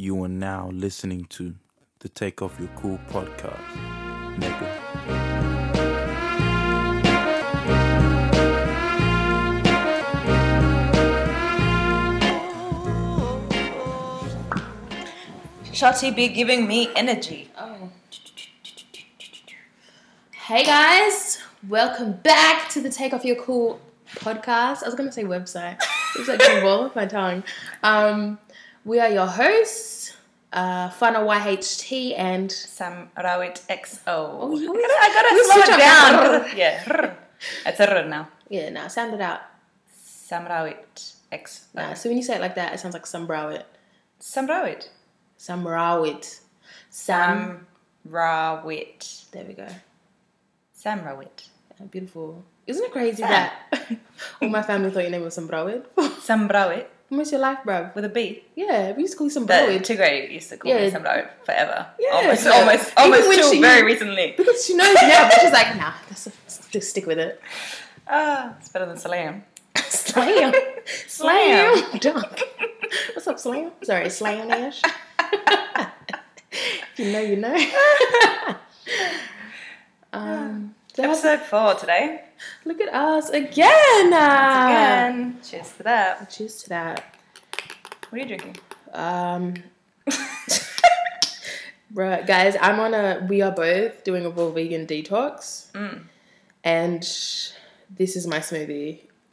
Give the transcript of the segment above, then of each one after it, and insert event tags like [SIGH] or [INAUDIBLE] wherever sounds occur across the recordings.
You are now listening to the Take Off Your Cool podcast. Nigga. Shotty be giving me energy. Oh. Hey guys, welcome back to the Take Off Your Cool podcast. I was gonna say website. It was like roll [LAUGHS] off my tongue. Um, we are your hosts, uh, Fana YHT and Sam Rawit XO. Oh, you- I gotta you slow it down. [LAUGHS] Yeah. It's a r now. yeah, now sound it out. Sam Rawit XO. Nah, so when you say it like that, it sounds like Sam Rawit. Sam Rawit. Sam Rawit. Sam. Sam Rawit. There we go. Sam Rawit. Yeah, beautiful. Isn't it crazy Sam. that [LAUGHS] all my family thought your name was Sam Rawit? Sam Rawit What's your life, bruv? with a B. Yeah, we used to call you Sam But Rawit. Tigray used to call me Yeah. Sam Rawit forever. Yeah, almost, so- almost, almost till she- very recently. Because she knows now, but she's like, nah, let's just stick with it. Ah, it's better than. Slam. Slam. [LAUGHS] Slam. [LAUGHS] Dunk. What's up, Slam? Sorry, Slam Ash. [LAUGHS] you know, you know. um, Episode four today. look at us again. uh, Again. Cheers to that. Cheers to that. What are you drinking? Um, [LAUGHS] bruh, guys, I'm on a. We are both doing a raw vegan detox, Mm. and this is my smoothie. [LAUGHS]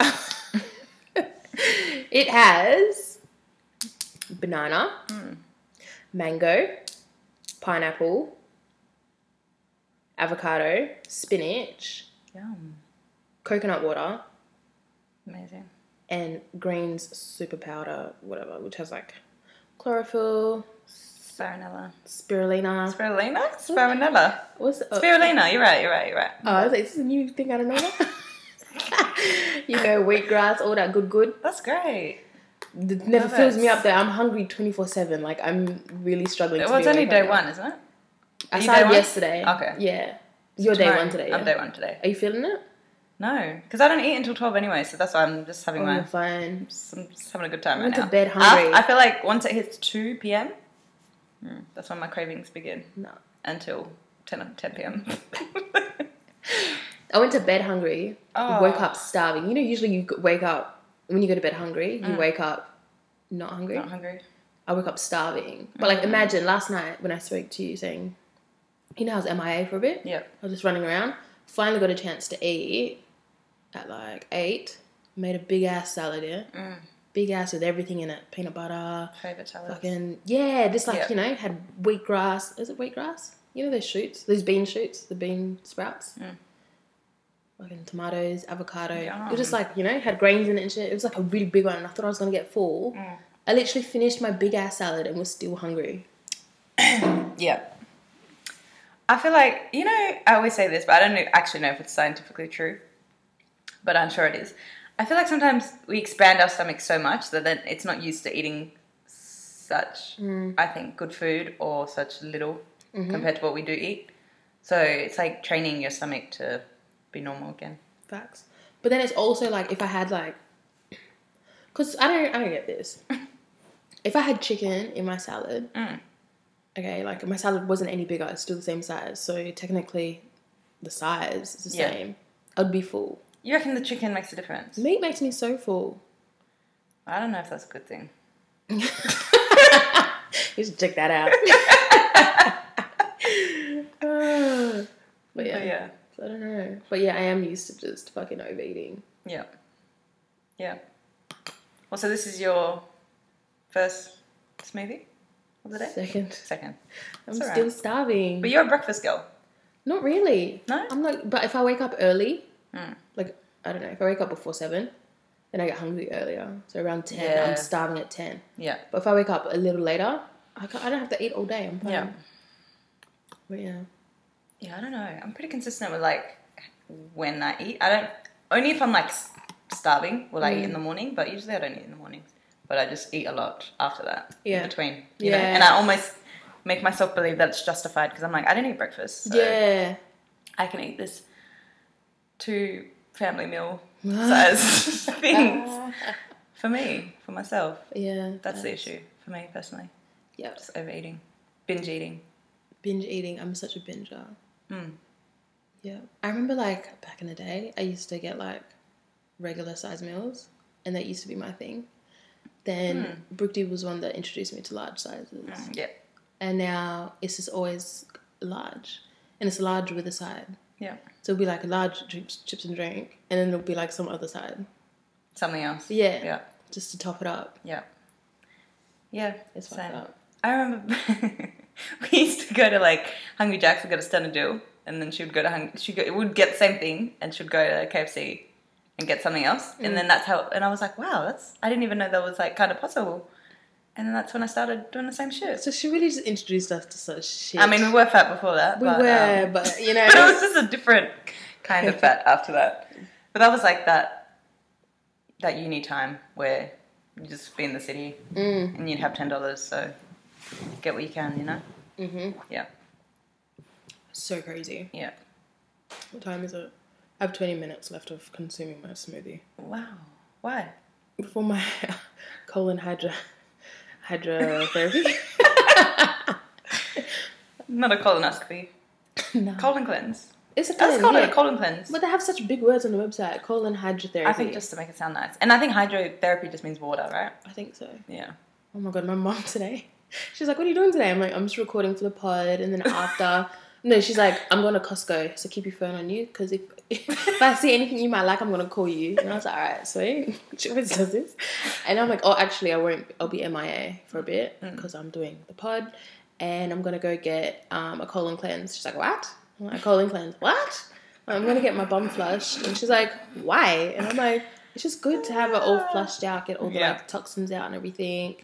it has banana, Mm. mango, pineapple, avocado, spinach, Yum. coconut water, Amazing. and greens super powder, whatever, which has like chlorophyll, Spironella. spirulina. Spirulina? Spironella. What's oh, Spirulina. You're right. You're right. You're right. oh, I was like, is this a new thing I don't know [LAUGHS] you know, wheatgrass, all that good, good. That's great. It never Love fills it. me up there. I'm hungry 24 7. Like, I'm really struggling to Well, it's be only awake day now. one, isn't it? I started yesterday. Okay. Yeah. You're day Tomorrow. one today. I'm day one today. Are you feeling it? No, because I don't eat until twelve anyway, so that's why I'm just having Oh, my. fine. Just, I'm just having a good time I right went to now. bed hungry. I, feel like once it hits two p.m., mm, that's when my cravings begin No. until 10, o- 10 p.m. [LAUGHS] I went to bed hungry. Oh. Woke up starving. You know, usually you wake up, when you go to bed hungry, you Mm. wake up not hungry. Not hungry. I woke up starving. But like, Mm. imagine last night when I spoke to you saying, you know, I was MIA for a bit. Yeah. I was just running around. Finally got a chance to eat at like eight. Made a big ass salad, yeah. Mm. Big ass with everything in it, peanut butter, Favorite salad. fucking yeah, just like Yeah. you know, had wheatgrass. Is it wheatgrass? You know those shoots, those bean shoots, the bean sprouts. Mm. Fucking tomatoes, avocado. It was just like you know, had grains in it and shit. It was like a really big one. and I thought I was gonna get full. Mm. I literally finished my big ass salad and was still hungry. [COUGHS] Yeah. I feel like, you know, I always say this, but I don't know, actually know if it's scientifically true, but I'm sure it is. I feel like sometimes we expand our stomach so much that then it's not used to eating such, I think, good food or such little compared to what we do eat. So it's like training your stomach to be normal again. Facts. But then it's also like if I had like, [CLEARS THROAT] cause I don't I don't get this. [LAUGHS] if I had chicken in my salad, Mm. Okay, like my salad wasn't any bigger, it's still the same size. So technically, the size is the Yeah. same. I'd be full. You reckon the chicken makes a difference? Meat makes me so full. I don't know if that's a good thing. [LAUGHS] you should check that out. Uh, [LAUGHS] but yeah, But yeah. so I don't know. But yeah, I am used to just fucking overeating. Yeah. Yeah. Well, so this is your first smoothie of the day? Second, Second. I'm That's still starving. But you're a breakfast girl. Not really. No? I'm like, but if I wake up early, Mm. like I don't know, if I wake up before seven, then I get hungry earlier. So around ten, Yeah. I'm starving at ten. Yeah. But if I wake up a little later, I, I don't have to eat all day. I'm fine. Yeah. But yeah. Yeah, I don't know. I'm pretty consistent with like when I eat. I don't, only if I'm like starving will I eat in the morning, but usually I don't eat in the mornings. But I just eat a lot after that. Yeah. In between. You know? Yeah. And I almost make myself believe that it's justified because I'm like, I didn't eat breakfast. So Yeah. I can eat this two family meal size [LAUGHS] things [LAUGHS] for me, for myself. Yeah. That's the issue for me personally. Yeah. Just overeating, binge eating. Binge eating. I'm such a binger. Mm. Yeah. I remember like back in the day, I used to get like regular size meals, and that used to be my thing. Then Brookdy was one that introduced me to large sizes, Mm, yeah. and now it's just always large, and it's large with a side. Yeah. So it'll be like a large chips, chips and drink, and then it'll be like some other side. Something else. Yeah. Yeah. Just to top it up. Yeah. Yeah. It's same. up. I remember [LAUGHS] we used to go to like Hungry Jack's and go to Stun and Do, and then she would go to Hung- she go, would get the same thing, and she'd go to KFC and get something else, and then that's how. And I was like, wow, that's I didn't even know that was like kind of possible. And then that's when I started doing the same shit. So she really just introduced us to such shit. I mean, we were fat before that. we but, were, um, but you [LAUGHS] know, but it was just a different kind of fat after that. But that was like that that uni time where you just be in the city Mm. and you'd have ten dollars, so get what you can, you know. Mm-hmm. Yeah, so crazy. yeah. What time is it? I have 20 minutes left of consuming my smoothie Wow. Why? before my [LAUGHS] colon hydra hydrotherapy. [LAUGHS] Not a colonoscopy. no. Colon cleanse. It's a That's called yeah. a colon cleanse. But they have such big words on the website. Colon hydrotherapy. I think just to make it sound nice. And I think hydrotherapy just means water, right? I think so. Yeah. Oh my god, my mom [LAUGHS] today. She's like, "What are you doing today?" I'm like, "I'm just recording for the pod." And then after, no, she's like, "I'm going to Costco, so keep your phone on you because if [LAUGHS] if I see anything you might like, I'm gonna call you." And I was like, "All right, sweet." [LAUGHS] She always does this. And I'm like, "Oh, actually, I won't. I'll be MIA for a bit because I'm doing the pod, and I'm gonna go get um, a colon cleanse." She's like, "What?" I'm like, "A colon cleanse? What?" I'm gonna get my bum flushed, and she's like, "Why?" And I'm like, "It's just good to have it all [LAUGHS] flushed out, get all the Yeah. like toxins out and everything."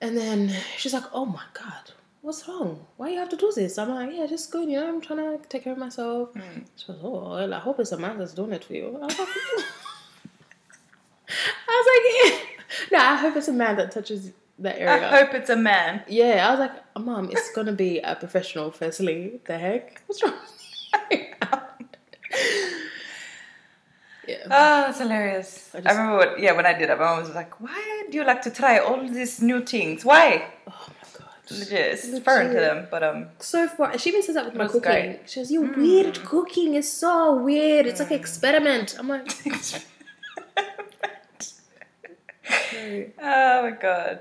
And then she's like, "Oh my god, what's wrong? Why you have to do this?" I'm like, "Yeah, just good. You know, I'm trying to take care of myself." Hmm. She goes, "Oh, well, I hope it's a man that's doing it for you." I was like, [LAUGHS] I was like, "Yeah, [LAUGHS] no, I hope it's a man that touches that area. I hope it's a man. Yeah, I was like, oh, "Mom, it's gonna be a professional. Firstly, the heck, what's wrong?" [LAUGHS] yeah. Oh, that's hilarious. I I, remember what, yeah, when I did it, my mom was like, why do you like to try all these new things? Why? oh Legit, it's foreign to them, but um, so far. She even says that with my cooking. great. She goes, "Your weird cooking is so weird. It's like an experiment." I'm like, [LAUGHS] "No." [LAUGHS] oh my god.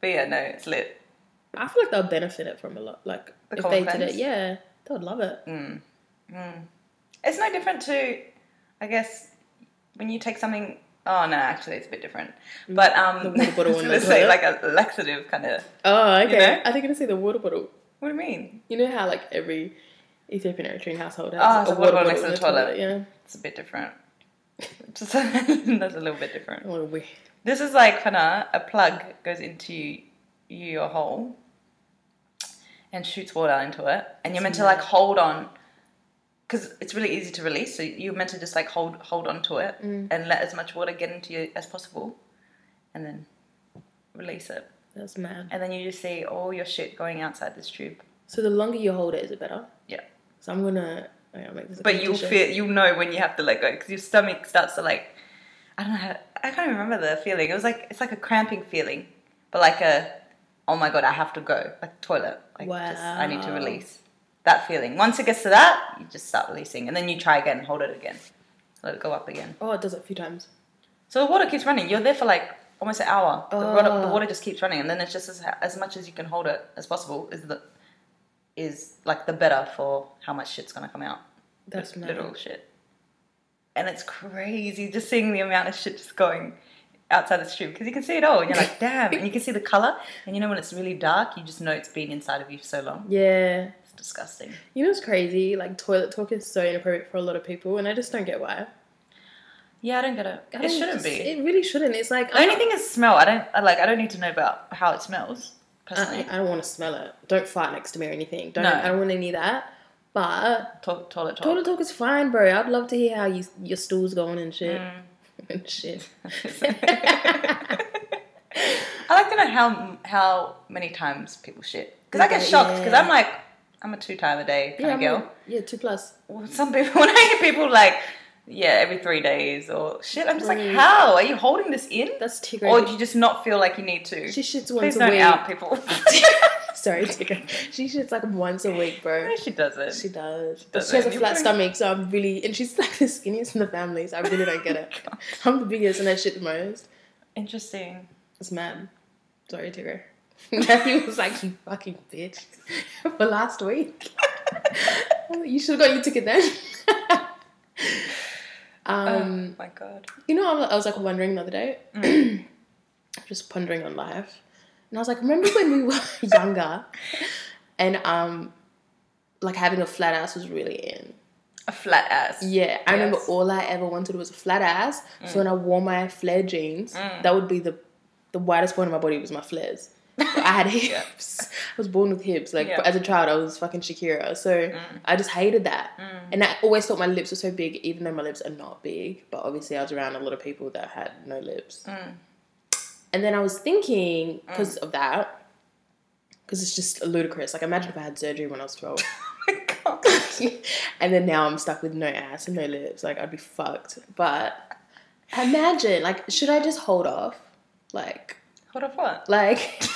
But yeah, no, it's lit. I feel like they'll benefit it from a lot. Like The if they did it, yeah, they would love it. Mm. Mm. It's no different to, I guess, when you take something. Oh no, actually, it's a bit different. But um, The water bottle [LAUGHS] I was in gonna say like a laxative kind of. Oh, okay. know? I think I'm gonna say the water bottle. What do you mean? You know how like every Ethiopian Eritrean household has Oh, a a water water bottle next to in the toilet. Yeah, It's a bit different. [LAUGHS] Just [LAUGHS] that's a little bit different. what weird. This is like Hannah, a plug goes into your hole and shoots water into it, and you're meant to like hold on because it's really easy to release. So you're meant to just like hold hold on to it Mm. and let as much water get into you as possible, and then release it. That's mad. And then you just see all your shit going outside this tube. So the longer you hold it, is it better? Yeah. So I'm gonna. wait, make this a But you'll feel you'll know when you have to let go because your stomach starts to like I don't know how I can't remember the feeling. It was like it's like a cramping feeling, but like a oh my god I have to go like toilet like just I need to release that feeling. Once it gets to that, you just start releasing, and then you try again, hold it again, let it go up again. Oh, it does it a few times. So the water keeps running. You're there for like almost an hour. The, oh. water, the Oh. water just keeps running, and then it's just as, as much as you can hold it as possible is the is like the better for how much shit's gonna come out That's mad. literal shit. And it's crazy just seeing the amount of shit just going outside the stream because you can see it all and you're like, [LAUGHS] damn. And you can see the color. And you know, when it's really dark, you just know it's been inside of you for so long. Yeah. It's disgusting. You know what's crazy? Like toilet talk is so inappropriate for a lot of people, and I just don't get why. Yeah, I don't get it. I It shouldn't just- be. It really shouldn't. It's like the only thing is smell. I don't I like. I don't need to know about how it smells personally. I, I don't want to smell it. Don't fart next to me or anything. Don't. No. I don't want any of that. But To- toilet talk. toilet talk is fine, bro. I'd love to hear how you your stool's going and shit. Mm. [LAUGHS] and shit. [LAUGHS] I like to know how how many times people shit because I get shocked because yeah. I'm like I'm a two time a day kind yeah, of girl. Yeah, two plus. Well, some people [LAUGHS] when I hear people like yeah, every three days or shit. I'm just like, Right. how are you holding this in? That's Tigger. Or do you just not feel like you need to? she shits Please once a don't week. out people. [LAUGHS] [LAUGHS] Sorry, Tigger. She shits like once a week, bro. No, she doesn't. She does. But does she has a flat stomach, so I'm really and she's like the skinniest in the family, so I really don't get it. I'm the biggest and I shit the most. Interesting. It's mad. Sorry, Tigger. [LAUGHS] Matthew was like, you fucking bitch. [LAUGHS] For last week. [LAUGHS] you should have got your ticket then. um, oh my god. you know, I was, I was like wondering the other day, [CLEARS THROAT] just pondering on life, and I was like, remember when we were younger, and um, like having a flat ass was really in. A flat ass. Yeah, I remember all I ever wanted was a flat ass. So when I wore my flare jeans, that would be the the widest point of my body was my flares. I had [LAUGHS] hips. I was born with hips. Like Yeah. as a child, I was fucking Shakira. So mm. I just hated that, mm. and I always thought my lips were so big, even though my lips are not big. But obviously, I was around a lot of people that had no lips. Mm. And then I was thinking because of that, because it's just ludicrous. Like imagine if I had surgery when I was twelve. [LAUGHS] Oh and then now I'm stuck with no ass and no lips. Like I'd be fucked. But imagine, like, should I just hold off? Like, Hold off what? like, [LAUGHS]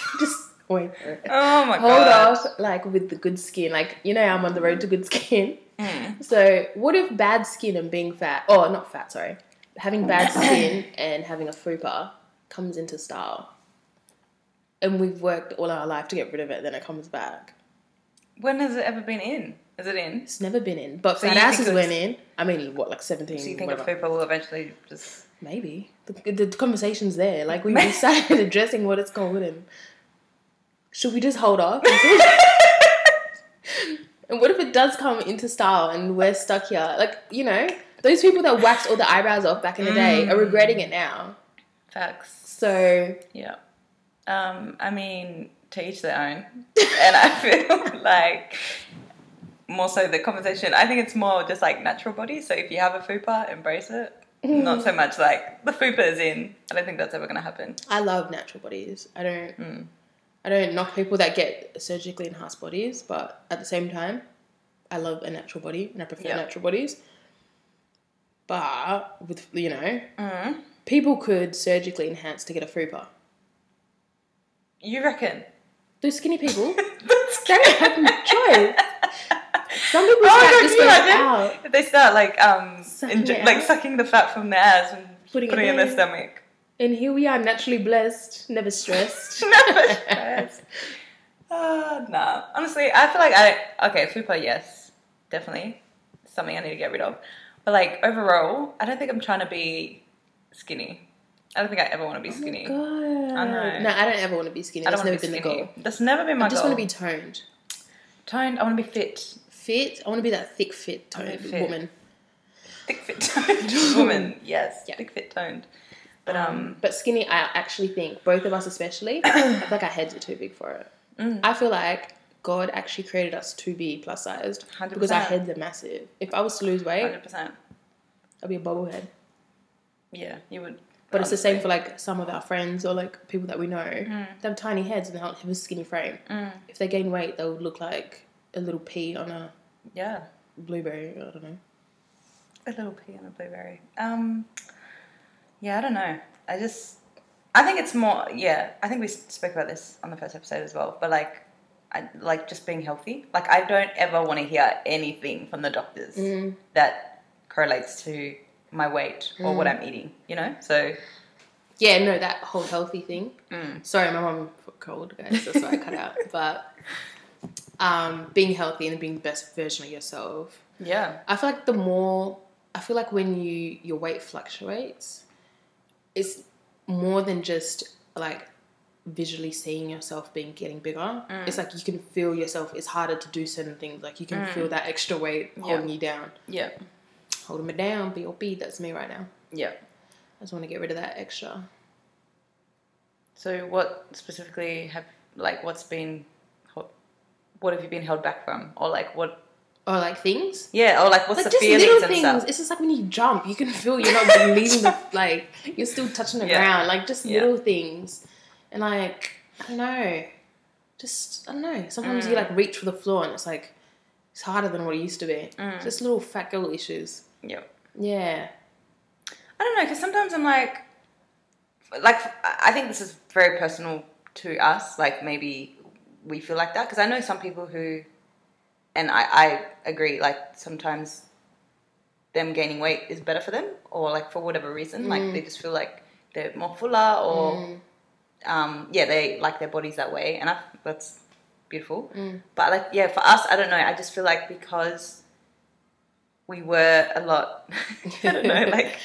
just wait it. Oh my Hold god. Hold off, like, with the good skin. Like, you know, I'm on the road to good skin. Mm. So, what if bad skin and being fat, oh, not fat, sorry, having bad skin and having a fupa comes into style? And we've worked all our life to get rid of it, then it comes back. When has it ever been in? Is it in? It's never been in. But So fat asses went in. I mean, what, like 17? So you think a whatever. fupa will eventually just Maybe. The, the conversation's there. Like, we [LAUGHS] decided addressing what it's called and should we just hold off? [LAUGHS] and what if it does come into style and we're stuck here? Like, you know, those people that waxed all the eyebrows off back in the day are mm. regretting it now. facts? So, Yeah. Um, I mean, to each their own. and I [LAUGHS] feel like more so the conversation, I think it's more just like natural body. So if you have a fupa, embrace it. Mm-hmm. Not so much like the fupa is in. I don't think that's ever going to happen. I love natural bodies. I don't. Mm. I don't knock people that get surgically enhanced bodies, but at the same time, I love a natural body and I prefer Yeah. natural bodies. But with you know, Mm. people could surgically enhance to get a fupa. You reckon? Those skinny people, [LAUGHS] don't have no choice. Some people Oh just can you goes imagine? out. They start like um Sucking like sucking the fat from their ass and Putting putting, it it in their stomach. And here we are, naturally blessed, never stressed. [LAUGHS] Never [LAUGHS] stressed. Uh, nah. Honestly, I feel like I okay, fupa, yes, definitely something I need to get rid of. But like overall, I don't think I'm trying to be skinny. I don't think I ever want to be skinny. God. I know. No, I don't ever want to be skinny. I don't That's never be been skinny. the goal. That's never been my goal. I just goal. want to be toned. toned. I want to be fit. Fit. I want to be that thick, fit, toned fit. woman. Thick, fit, toned [LAUGHS] woman. Yes, Yeah. thick, fit, toned. But um, But skinny, I actually think both of us, especially, [COUGHS] I feel like our heads are too big for it. Mm. I feel like God actually created us to be plus sized because our heads are massive. If I was to lose weight, hundred percent. I'd be a bobblehead. Yeah, you would. But it's the same for like some of our friends or like people that we know. Mm. They have tiny heads and they don't have a skinny frame. If they gain weight, they would look like a little pea on a Yeah, blueberry. I don't know. a little pea on a blueberry. Um, yeah, I don't know. I just, I think it's more. Yeah, I think we spoke about this on the first episode as well. But like, I like just being healthy. Like, I don't ever want to hear anything from the doctors Mm. that correlates to my weight or what I'm eating. You know, so Yeah, no, that whole healthy thing. Mm. Sorry, my mom got cold, guys. That's why I cut out. [LAUGHS] But um, being healthy and being the best version of yourself. yeah, I feel like the more I feel like when you your weight fluctuates, it's more than just like visually seeing yourself being getting bigger. Mm. It's like you can feel yourself. It's harder to do certain things. Like you can mm. feel that extra weight holding you down, yeah, holding me down. B.O.B. That's me right now. yeah. I just want to get rid of that extra. So, what specifically have like what's been, what have you been held back from, or like what? Or like things. Yeah, or like what's like the just feelings little and things. stuff? It's just like when you jump, you can feel you're not leaving the [LAUGHS] like you're still touching the Yeah. ground. Like just Yeah. little things, and like I don't know, just I don't know. Sometimes Mm. you like reach for the floor and it's like it's harder than what it used to be. Mm. Just little fat girl issues. Yep. Yeah. I don't know because sometimes I'm like, like I think this is very personal to us. Like maybe we feel like that because I know some people who, and I I agree. Like sometimes them gaining weight is better for them, or like for whatever reason, like mm. they just feel like they're more fuller, or mm. um, yeah, they like their bodies that way, and I, that's beautiful. Mm. But like yeah, for us, I don't know. I just feel like because we were a lot, [LAUGHS] I don't know, [LAUGHS] like.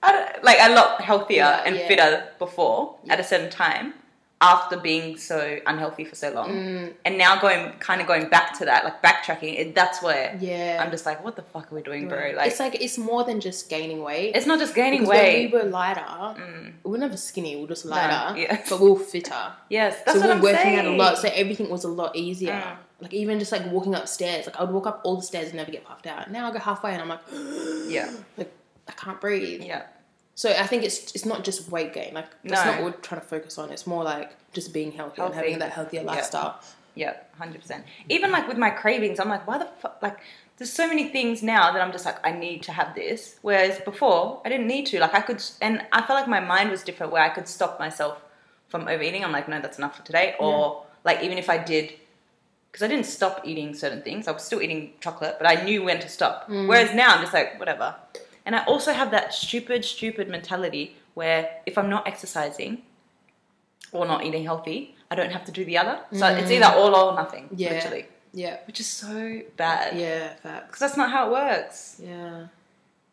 I don't, like a lot healthier Yeah, and yeah. fitter before at a certain time after being so unhealthy for so long and now going kind of going back to that like backtracking it, that's where Yeah. i'm just like what the fuck are we doing bro like it's like it's more than just gaining weight. it's not just gaining Because weight we were lighter, we were never skinny. We were just lighter, yeah. but we were fitter. yes that's so what we i'm working saying out a lot, so everything was a lot easier. Mm. Like even just like walking upstairs, like I would walk up all the stairs and never get puffed out. Now I go halfway and I'm like, [GASPS] yeah like I can't breathe. yeah So I think it's it's not just weight gain. Like that's No. not what we're trying to focus on. It's more like just being healthy, and having that healthier lifestyle. Yeah, hundred percent. Even like with my cravings, I'm like, why the fuck? Like, there's so many things now that I'm just like, I need to have this. Whereas before, I didn't need to. Like, I could, and I felt like my mind was different, where I could stop myself from overeating. I'm like, no, that's enough for today. Or like, even if I did, because I didn't stop eating certain things, I was still eating chocolate, but I knew when to stop. Mm. Whereas now, I'm just like, whatever. And I also have that stupid, stupid mentality where if I'm not exercising or not eating healthy, I don't have to do the other. So it's either all or nothing, Yeah. literally, Yeah, which is so bad. yeah, facts. Because that's not how it works. Yeah,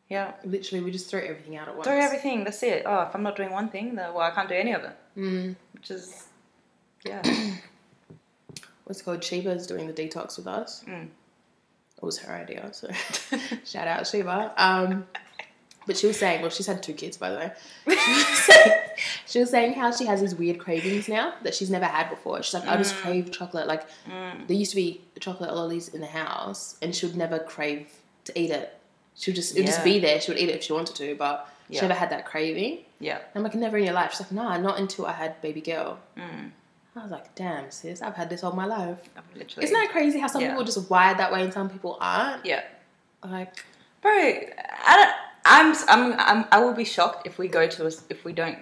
Yeah. literally, we just throw everything out at once. Throw everything. That's it. Oh, if I'm not doing one thing, then well, I can't do any of it. Mm. Which is, yeah. [COUGHS] What's it called? Sheba's doing the detox with us. Mm. It was her idea, so [LAUGHS] shout out Sheba. Um, but she was saying, well, she's had two kids, by the way. She was, saying, she was saying how she has these weird cravings now that she's never had before. She's like, I Mm. just crave chocolate. Like, there used to be chocolate lollies in the house, and she would never crave to eat it. She would just, it would just be there. She would eat it if she wanted to, but she never had that craving. Yeah. I'm like, never in your life. She's like, nah, not until I had baby girl. Mm. I was like, damn, sis, I've had this all my life. Literally. Isn't that crazy how some Yeah. people are just wired that way and some people aren't? Yeah. Like, Bro, I don't. I'm, I'm, I'm, I will be shocked if we go to a, if we don't,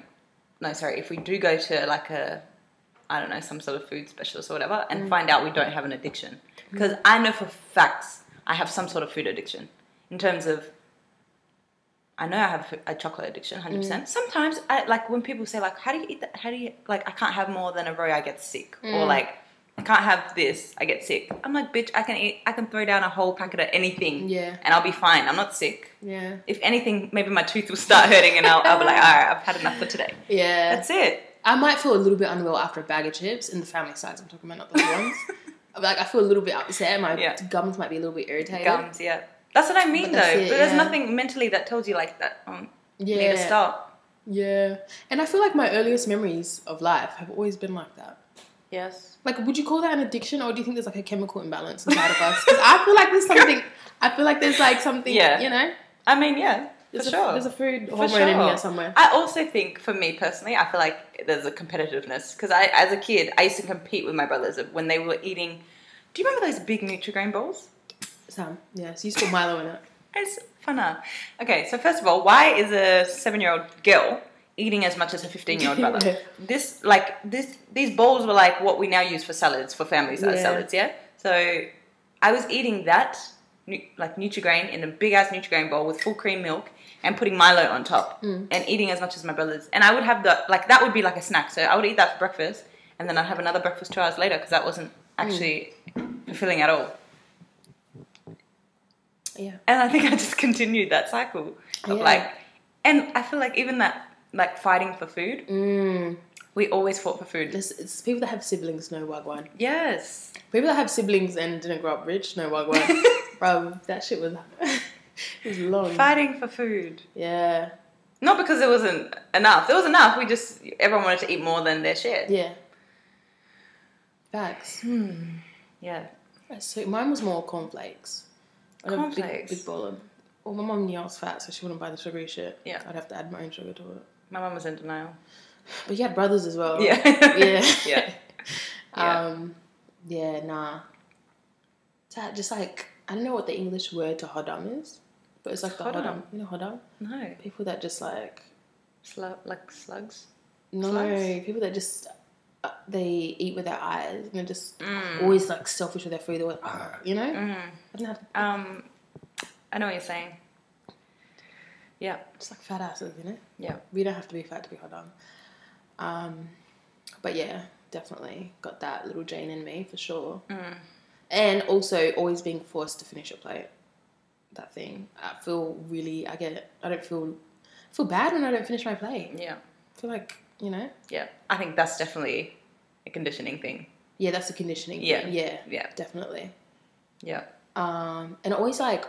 no, sorry, if we do go to like a, I don't know, some sort of food specialist or whatever, and mm. find out we don't have an addiction. Mm. Because I know for facts I have some sort of food addiction in terms of. I know I have a chocolate addiction, hundred percent. Mm. Sometimes, I, like when people say like, "How do you eat that? How do you like?" I can't have more than a row, I get sick, or like, I can't have this, I get sick. I'm like, bitch, I can eat, I can throw down a whole packet of anything, Yeah. and I'll be fine. I'm not sick yeah. if anything, maybe my tooth will start hurting and I'll, I'll be like, all right, I've had enough for today. Yeah. That's it. I might feel a little bit unwell after a bag of chips in the family size I'm talking about, not the ones. [LAUGHS] like, I feel a little bit upset. My Yeah. gums might be a little bit irritated. Gums, yeah. That's what I mean, But though. it, but there's yeah. nothing mentally that tells you like that. Um, Yeah. Need to stop. Yeah. And I feel like my earliest memories of life have always been like that. Yes. Like, would you call that an addiction, or do you think there's like a chemical imbalance inside of us? Because I feel like there's something. I feel like there's like something. Yeah. You know, I mean, yeah, for there's a, sure. There's a food For hormone in sure. here somewhere. I also think, for me personally, I feel like there's a competitiveness because I, as a kid, I used to compete with my brothers when they were eating. Do you remember those big Nutrigrain bowls? Sam, yes. So you just put Milo in it. It's funner. Okay, so first of all, why is a seven-year-old girl eating as much as a fifteen-year-old brother? [LAUGHS] this, like, this, these bowls were like what we now use for salads for family size Yeah. salads. Yeah. So I was eating that, like Nutrigrain, in a big ass Nutrigrain bowl with full cream milk and putting Milo on top Mm. and eating as much as my brothers. And I would have the like that would be like a snack. So I would eat that for breakfast and then I'd have another breakfast two hours later because that wasn't actually fulfilling at all. Yeah. And I think I just [LAUGHS] continued that cycle of Yeah. like, and I feel like even that, like fighting for food, Mm. we always fought for food. It's, it's people that have siblings know wagwan. Yes. People that have siblings and didn't grow up rich know wagwan. [LAUGHS] Bro, that shit was [LAUGHS] it was long. Fighting for food. Yeah. Not because there wasn't enough. There was enough. We just, everyone wanted to eat more than their share. Yeah. Facts. Yeah. So mine was more cornflakes. A big, Cornflakes? big bowl of. Well, my mom knew I was fat, so she wouldn't buy the sugary shit. Yeah. I'd have to add my own sugar to it. My mum was in denial. But you had brothers as well. Yeah. Yeah. [LAUGHS] Yeah. Yeah. Um. Yeah. Nah. That just like I don't know what the English word to hodam is. but it's like the Hodam. hodam. You know hodam? No, People that just like Slug, like slugs. no, Slugs? people that just uh, they eat with their eyes and they're just Mm. always like selfish with their food. They're always, "Ah," you know. Mm. I don't have Um, I know what you're saying. Yeah, just like fat asses, you know. yeah. We don't have to be fat to be hodam. Um, but yeah, definitely got that little Jane in me for sure. Mm. And also always being forced to finish a plate. That thing. I feel really. I get. I don't feel feel bad when I don't finish my plate. Yeah, I feel like you know. yeah. I think that's definitely a conditioning thing. Yeah, that's a conditioning. Yeah. thing. Yeah. Yeah, Definitely. yeah. Um, and always like,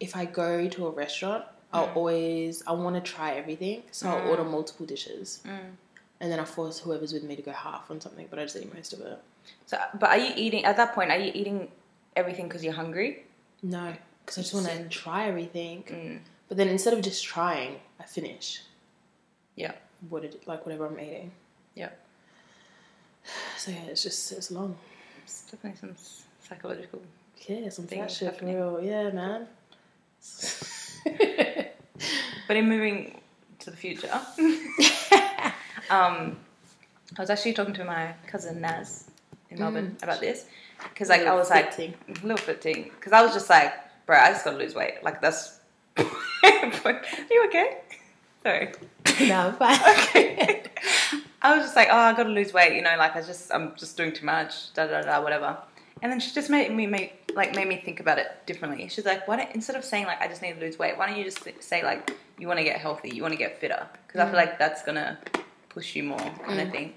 if I go to a restaurant, I'll always I want to try everything, so I'll order multiple dishes, Mm. and then I force whoever's with me to go half on something, but I just eat most of it. So, but are you eating at that point? Are you eating everything because you're hungry? No, because I just want to try everything. Mm. But then instead of just trying, I finish Yeah, what it like whatever I'm eating. yeah. So yeah, it's just it's long. It's definitely some psychological. Yeah, some fat Things shit for real. Yeah, man. [LAUGHS] But in moving to the future, [LAUGHS] um, I was actually talking to my cousin Naz in Melbourne about this because like I was like a little fifteen because I was just like, bro, I just gotta lose weight. Like that's. [LAUGHS] Are you okay? Sorry. no, but Okay. I was just like, oh, I gotta lose weight. You know, like I just, I'm just doing too much. Da da da, whatever. And then she just made me make like made me think about it differently. She's like, why don't instead of saying like I just need to lose weight, why don't you just say like you want to get healthy, you want to get fitter? Because I feel mm. like that's gonna push you more, kind of mm. thing.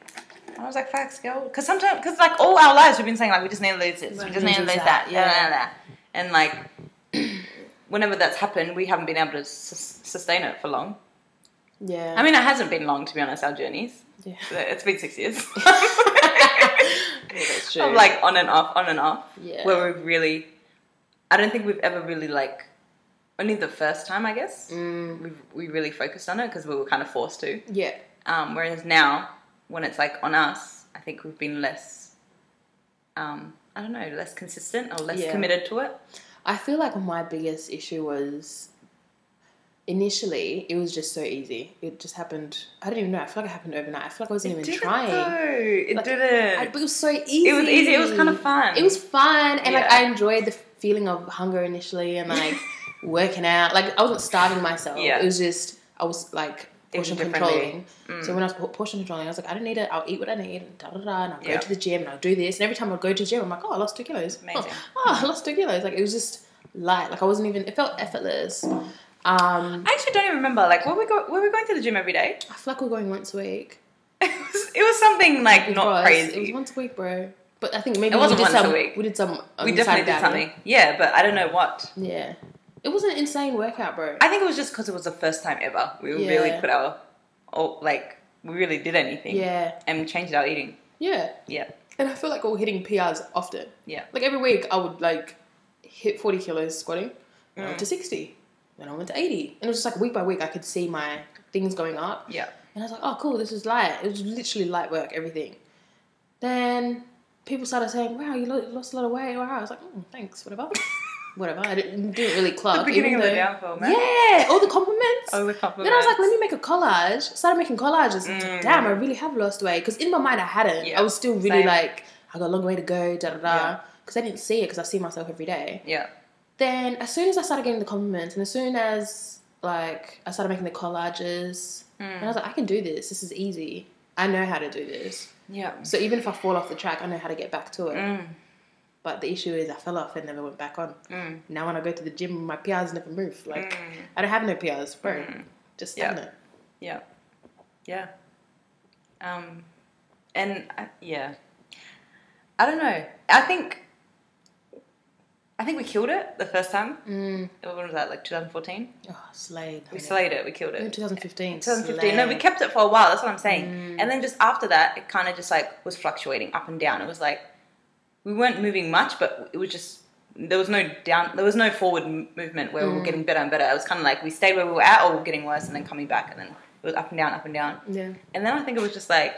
And I was like, facts, girl. Because sometimes, because like all our lives we've been saying like we just need to lose this, we just need to lose that, yeah, and like [CLEARS THROAT] whenever that's happened, we haven't been able to sus- sustain it for long. yeah. I mean, it hasn't been long to be honest. Our journeys. yeah. It's been six years. [LAUGHS] [LAUGHS] Yeah, that's true. of like on and off, on and off. Yeah. Where we've really, I don't think we've ever really like, only the first time I guess Mm, we we really focused on it because we were kind of forced to. yeah. Um, whereas now, when it's like on us, I think we've been less, um, I don't know, less consistent or less Yeah. committed to it. I feel like my biggest issue was initially it was just so easy. It just happened. I don't even know. I feel like it happened overnight. I feel like I wasn't even didn't trying. though. It Like, didn't. I, but it was so easy. it was easy. It was kind of fun. It was fun, and like I enjoyed the feeling of hunger initially, and like [LAUGHS] working out. Like I wasn't starving myself. Yeah. It was just I was like It portion controlling. So mm. when I was por- portion controlling, I was like, I don't need it. I'll eat what I need. And da da da. And I'll Yeah. go to the gym and I'll do this. And every time I go to the gym, I'm like, oh, I lost two kilos. Oh, Amazing. Oh, oh, I lost two kilos. Like it was just light. Like I wasn't even. It felt effortless. Um, I actually don't even remember. Like, were we go? Were we going to the gym every day? I feel like we're going once a week. [LAUGHS] It was. It was something like It not was. crazy. It was once a week, bro. But I think maybe It wasn't we did once a week. We did some. we um, definitely did something. Yeah, but I don't know what. Yeah. It was an insane workout, bro. I think it was just because it was the first time ever we really put our, oh, like we really did anything. Yeah. And changed our eating. Yeah. Yeah. And I feel like we we're hitting PRs often. Yeah. Like every week I would like hit 40 kilos squatting, Mm. to 60, then I went to 80. And it was just like week by week I could see my things going up. Yeah. And I was like, oh, cool, this is light. It was literally light work, everything. Then people started saying, wow, you lost a lot of weight. Wow. I was like, mm, thanks, whatever. [LAUGHS] whatever. I didn't, didn't really clock. The beginning even of the downfall, man. Yeah, all the compliments. Oh, the compliments. Then. I was like, let me make a collage. Started making collages. Mm. Damn, I really have lost weight. Because in my mind, I hadn't. Yeah, I was still really same. like, I got a long way to go, da da da. Yeah. Because I didn't see it because I see myself every day. Yeah. Then as soon as I started getting the compliments, and as soon as like I started making the collages, and I was like, I can do this. This is easy. I know how to do this. Yeah. So even if I fall off the track, I know how to get back to it. Mm. But the issue is, I fell off and never went back on. Mm. Now when I go to the gym, my PRs never move. Like Mm. I don't have no PRs, bro. Mm. Just Yeah. stagnant. Yeah. Yeah. Um, and I, yeah, I don't know. I think, I think we killed it the first time. Mm. When was that? Like 2014. Oh, slayed. We slayed it. We killed it. 2015. 2015. No, we kept it for a while. That's what I'm saying. Mm. And then just after that, it kind of just like was fluctuating up and down. It was like we weren't moving much, but it was just there was no down. There was no forward movement where we Mm. were getting better and better. It was kind of like we stayed where we were at, or we were getting worse, and then coming back, and then it was up and down, up and down. Yeah. And then I think it was just like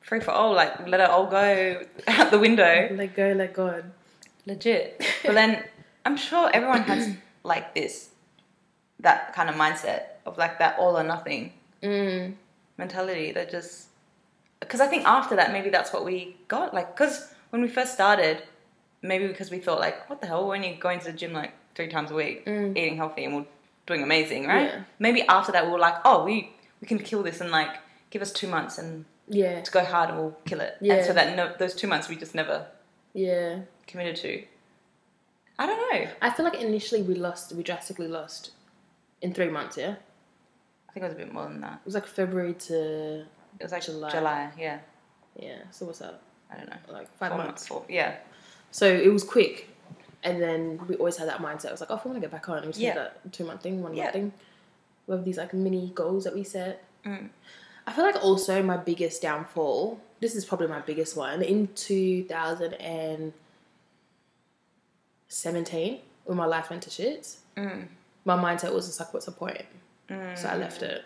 free for all, like let it all go [LAUGHS] out the window, Let go, let God. Legit. But then I'm sure everyone has [CLEARS THROAT] like this that kind of mindset of like that all or nothing Mm. mentality that just because I think after that maybe that's what we got like because when we first started maybe because we thought like what the hell when you're going to the gym like three times a week Mm. eating healthy and we're doing amazing right Yeah. maybe after that we were like oh we we can kill this and like give us two months and Yeah. to go hard and we'll kill it Yeah. and so that no, those two months we just never Yeah. Committed to I don't know I feel like initially we lost, we drastically lost in three months, yeah? I think it was a bit more than that It was like February to, it was like July. July, yeah yeah, so what's that? I don't know Like five Four months. four, yeah So it was quick. And then we always had that mindset. It was like, oh, if we want to get back on, we just Yeah. had that two month thing, one Yeah. month thing. We have these like mini goals that we set. Mm. I feel like also my biggest downfall, this is probably my biggest one, in 2017, when my life went to shit, Mm. my mindset was just like, what's the point? So I left it.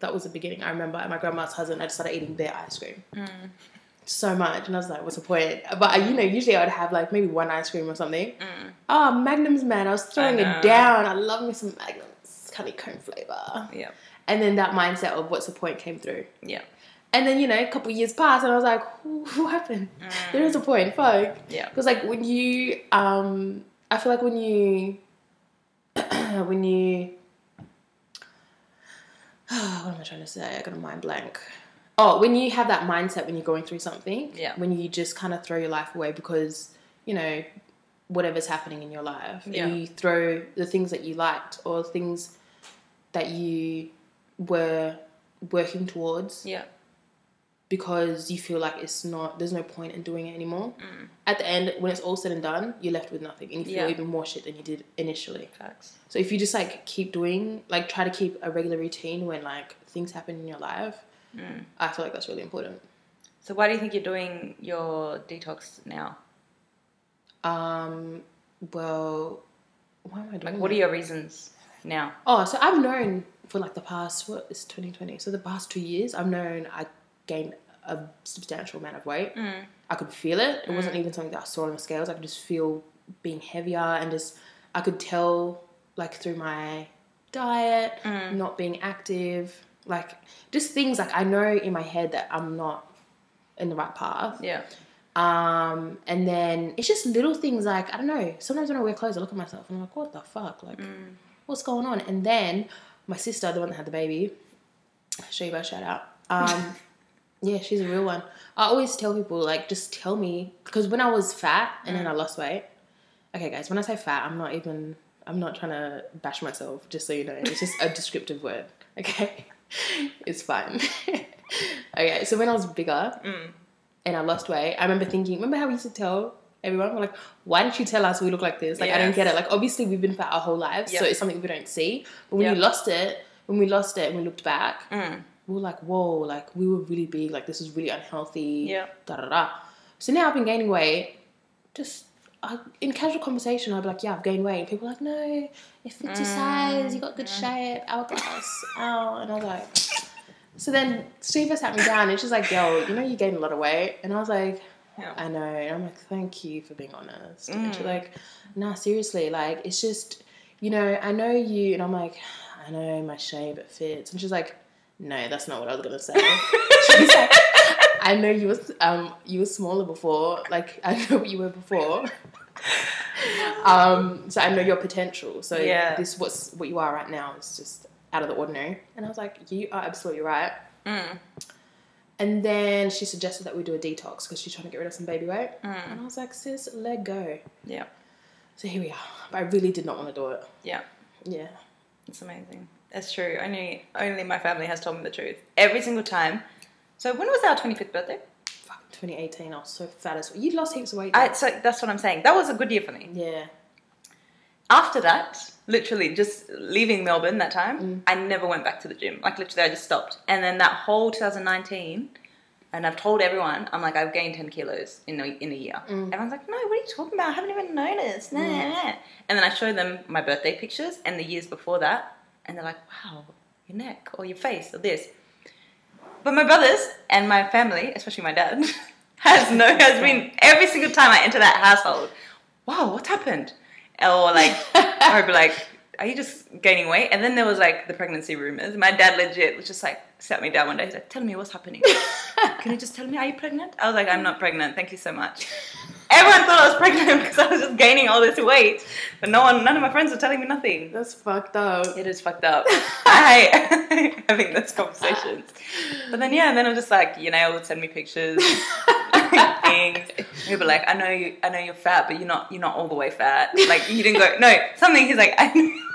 That was the beginning. I remember at my grandma's husband, I just started eating their ice cream. Mm. So much. And I was like, what's the point? But, I, you know, usually I would have like maybe one ice cream or something. Mm. Oh, Magnums, man. I was throwing know. it down. I love me some Magnums. Honeycomb flavor. yeah And then that mindset of what's the point came through. yeah And then, you know, a couple years passed and I was like, what happened? There is a point. Fuck. yeah Because like when you, um, I feel like when you, [CLEARS THROAT] when you, oh, [SIGHS] what am I trying to say? I got a mind blank. Oh, when you have that mindset when you're going through something, Yeah. when you just kind of throw your life away because you know whatever's happening in your life, Yeah. and you throw the things that you liked or things that you were working towards yeah because you feel like it's not there's no point in doing it anymore. Mm. At the end, when it's all said and done, you're left with nothing, and you feel Yeah. even more shit than you did initially. facts So if you just like keep doing, like try to keep a regular routine when like things happen in your life, Mm. I feel like that's really important. so why do you think you're doing your detox now Um, well, why am I doing? like what are your reasons now Oh, so I've known for like the past what is 2020. So the past two years, I've known I gained a substantial amount of weight. Mm. I could feel it. It wasn't even something that I saw on the scales. I could just feel being heavier and just I could tell like through my diet, Mm. not being active, like just things like I know in my head that I'm not in the right path. yeah Um, and then it's just little things like I don't know. Sometimes when I wear clothes, I look at myself and I'm like, what the fuck? Like, Mm. what's going on? And then my sister, the one that had the baby, Shiva, shout out. Um, [LAUGHS] yeah, she's a real one. I always tell people like, just tell me because when I was fat and then I lost weight. Okay, guys, when I say fat, I'm not even. I'm not trying to bash myself. Just so you know, it's just a [LAUGHS] descriptive word. Okay, [LAUGHS] it's fine. [LAUGHS] okay, so when I was bigger Mm. and I lost weight, I remember thinking. Remember how we used to tell everyone, we're like, why didn't you tell us we look like this? Like, I don't get it. Like, obviously, we've been fat our whole lives, so it's something we don't see. But when Yep. we lost it, when we lost it and we looked back, Mm. We were like, whoa, like we were really big. Like this is really unhealthy. Yeah. Da da da. So now I've been gaining weight. Just I, in casual conversation, I'd be like, yeah, I've gained weight. And people are like, no, it fits your size. You got good shape. Hourglass. Ow. And I was like, so then Steve sat me down and she's like, yo, you know you gained a lot of weight. And I was like, Yeah. I know. And I'm like, thank you for being honest. And she's Mm. like, nah, seriously, like it's just, you know, I know you. And I'm like, I know my shape, it fits. And she's like, no, that's not what I was gonna say. [LAUGHS] she's like, I know you was um you were smaller before. Like [LAUGHS] I know what you were before. [LAUGHS] um, so I know your potential. So Yeah. this what's what you are right now is just out of the ordinary. And I was like, you are absolutely right. Mm. And then she suggested that we do a detox because she's trying to get rid of some baby weight. Mm. And I was like, sis, let go. Yeah. So here we are. But I really did not want to do it. Yeah. Yeah. It's amazing. That's true. Only only my family has told me the truth. Every single time. So when was our 25th birthday? Fuck, 2018, I was so fat as well. You lost heaps of weight. I, so that's what I'm saying. That was a good year for me. yeah. After that, literally just leaving Melbourne that time, Mm. I never went back to the gym. Like literally, I just stopped. And then that whole 2019, and I've told everyone, I'm like, I've gained 10 kilos in a, in a year. Mm. Everyone's like, no, what are you talking about? I haven't even noticed. Nah, nah. And then I show them my birthday pictures and the years before that, and they're like, wow, your neck or your face or this. But my brothers and my family, especially my dad, [LAUGHS] has no has been every single time I enter that household. Wow, what's happened? Or like, [LAUGHS] or I'd be like, are you just gaining weight? And then there was like the pregnancy rumors. My dad legit was just like sat me down one day. He's like, tell me what's happening. [LAUGHS] Can you just tell me, are you pregnant? I was like, I'm not pregnant. Thank you so much. Everyone thought I was pregnant [LAUGHS] because I was just gaining all this weight, but no one, none of my friends were telling me nothing. That's fucked up. It is fucked up. [LAUGHS] I hate having those conversations. But then yeah, and then I'm just like, you know, would send me pictures, things. Be like, I know you, I know you're fat, but you're not, you're not all the way fat. Like you didn't go. No, something. He's like, I, what did he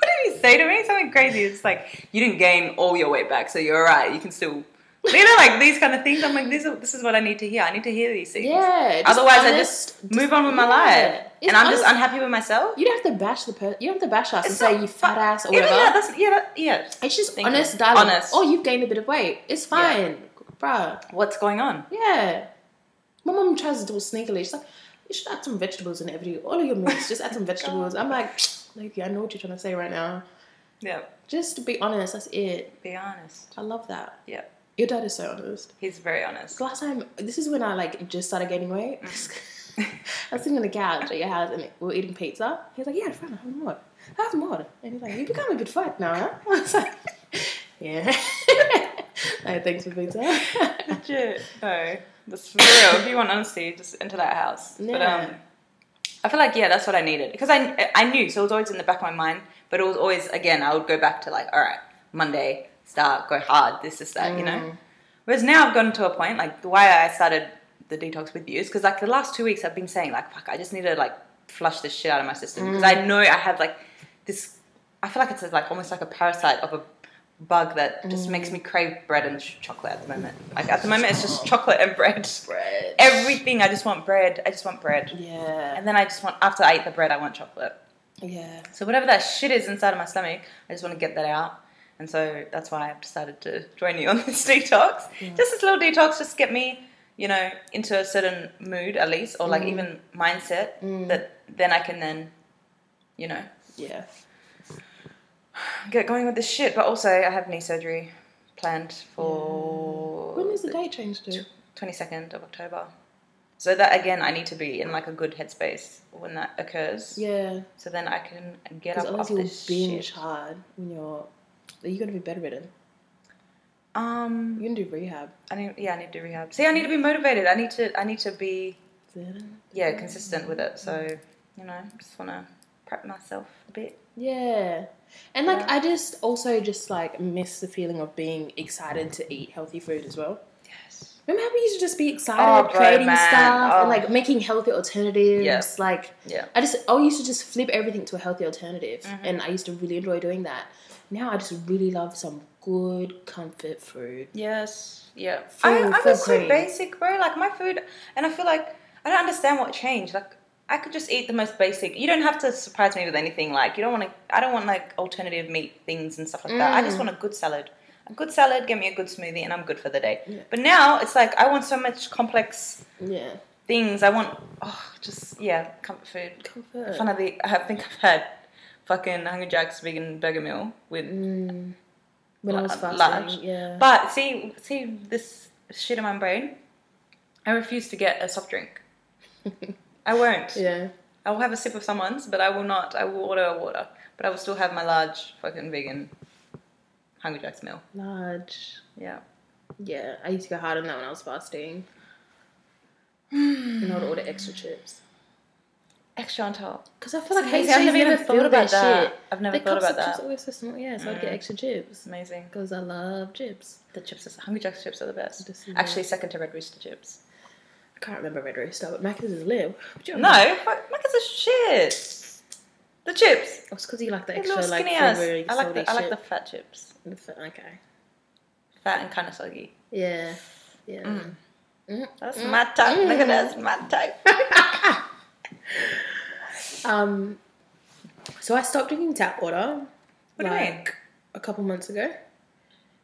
say to me? Something crazy. It's like you didn't gain all your weight back, so you're alright. You can still. You know, like these kind of things. I'm like, this is, this is what I need to hear. I need to hear these things. Yeah. Otherwise, I just move on with my life, It's and I'm just unhappy with myself. You don't have to bash the person. You don't have to bash us and It's say you fat ass or Yeah, whatever. yeah, that's yeah, that, yeah. it's just Thank you. honest dialogue. Honest. Oh, you've gained a bit of weight. It's fine, bruh. What's going on? Yeah. My mom tries to do it sneakily. She's like, you should add some vegetables in every all of your meals. Just add some [LAUGHS] oh vegetables. I'm like, lady, I know what you're trying to say right now. Yeah, Just to be honest, that's it. be honest. I love that. Yeah, Your dad is so honest. he's very honest. Last time, this is when I like just started gaining weight. Mm. [LAUGHS] I was sitting on the couch at your house and we were eating pizza. He's like, "Yeah, fine, have more, have more." And he's like, "You become a bit fat now." Huh? [LAUGHS] I was like, "Yeah." [LAUGHS] like, thanks for pizza. Legit. No, that's for real. if you want honesty, just enter that house. But um, I feel like yeah, that's what I needed because I I knew so it was always in the back of my mind. But it was always again I would go back to like all right Monday start go hard this is that you know. Mm. Whereas now I've gotten to a point like the why I started the detox with you is because like the last two weeks I've been saying like fuck I just need to like flush this shit out of my system because I know I have like this. I feel like it's like almost like a parasite of a bug that just makes mm. me crave bread and ch- chocolate at the moment. Like at the moment it's just [LAUGHS] chocolate and bread. Bread. Everything I just want bread. I just want bread. Yeah. And then I just want after I eat the bread I want chocolate. Yeah. So whatever that shit is inside of my stomach, I just want to get that out. And so that's why I've decided to join you on [LAUGHS] this detox. Just this little detox, just get me, you know, into a certain mood at least, or like mm. even mindset mm. that then I can then, you know, Yeah. Get going with this shit. But also, I have knee surgery planned for When is the date changed to? 22nd of October. So that again, I need to be in like a good headspace when that occurs. Yeah. So then I can get up off you'll this binge shit. hard when you're. Are You're gonna be bedridden. Um, You're gonna do rehab. I need, yeah, I need to do rehab. See, I need to be motivated. I need to, I need to be, yeah, consistent with it. So, you know, just want to prep myself a bit. Yeah. And like. I just also just like miss the feeling of being excited to eat healthy food as well. Yes. Remember how we used to just be excited Oh, creating man. stuff Oh. and like making healthy alternatives. Yeah. Like Yeah. I just I used to just flip everything to a healthy alternative Mm-hmm. and I used to really enjoy doing that. Now I just really love some good comfort food. Yes. Yeah. Full- I, I'm full just so basic, bro. Like my food, and I feel like I don't understand what changed. Like I could just eat the most basic. You don't have to surprise me with anything. Like you don't want to. I don't want like alternative meat things and stuff like that. I Mm. just want a good salad. A good salad, give me a good smoothie, and I'm good for the day. But now it's like I want so much complex Yeah. things. I want oh, just yeah, comfort food. Comfort. Finally, I think I've had fucking Hungry Jack's vegan burger meal with Mm. When I was fasting. large. Yeah. But see, see this shit in my brain. I refuse to get a soft drink. [LAUGHS] I won't. yeah. I will have a sip of someone's, but I will not. I will order a water, but I will still have my large fucking vegan Hungry Jack's meal. Large. Yeah. Yeah. I used to go hard on that when I was fasting. [SIGHS] and I would order extra chips. Extra on top. Because I feel like I've never never, even thought about that. shit. I've never Their thought about of chips are always so small. Yeah, so I'd get mm. extra chips. Amazing. Because I love chips. The chips, are, Hungry Jack's chips are the best. Actually, second to Red Rooster chips. I can't remember Red Rooster, but Macca's is live. No, fuck, Macca's a shit. The chips. Oh, it's because you like the They're extra little like skinny ass. I like salty the I like shit. the fat chips. The fa- okay. Fat and kind of soggy. Yeah. Yeah. Mm. Mm. That's my type. Look at that. That's my type. [LAUGHS] Um. So I stopped drinking tap water. What do you mean? like, A couple months ago.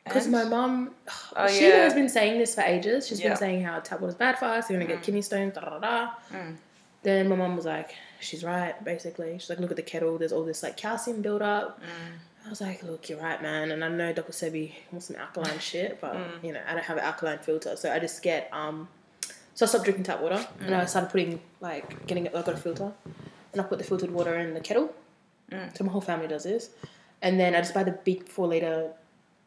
Because my mum, Oh, she yeah. has been saying this for ages. She's Yeah. been saying how tap water's bad for us. You're gonna get kidney stones. Da da da. Mm. Then my mum was like, she's right. Basically, she's like, look at the kettle. There's all this like calcium buildup. Mm. I was like, look, you're right, man. And I know Dr. Sebi wants some alkaline [LAUGHS] shit, but Mm. you know, I don't have an alkaline filter, so I just get um. So I stopped drinking tap water, and Mm. I started putting like getting. I got a filter, and I put the filtered water in the kettle, Mm. So my whole family does this, and then I just buy the big four liter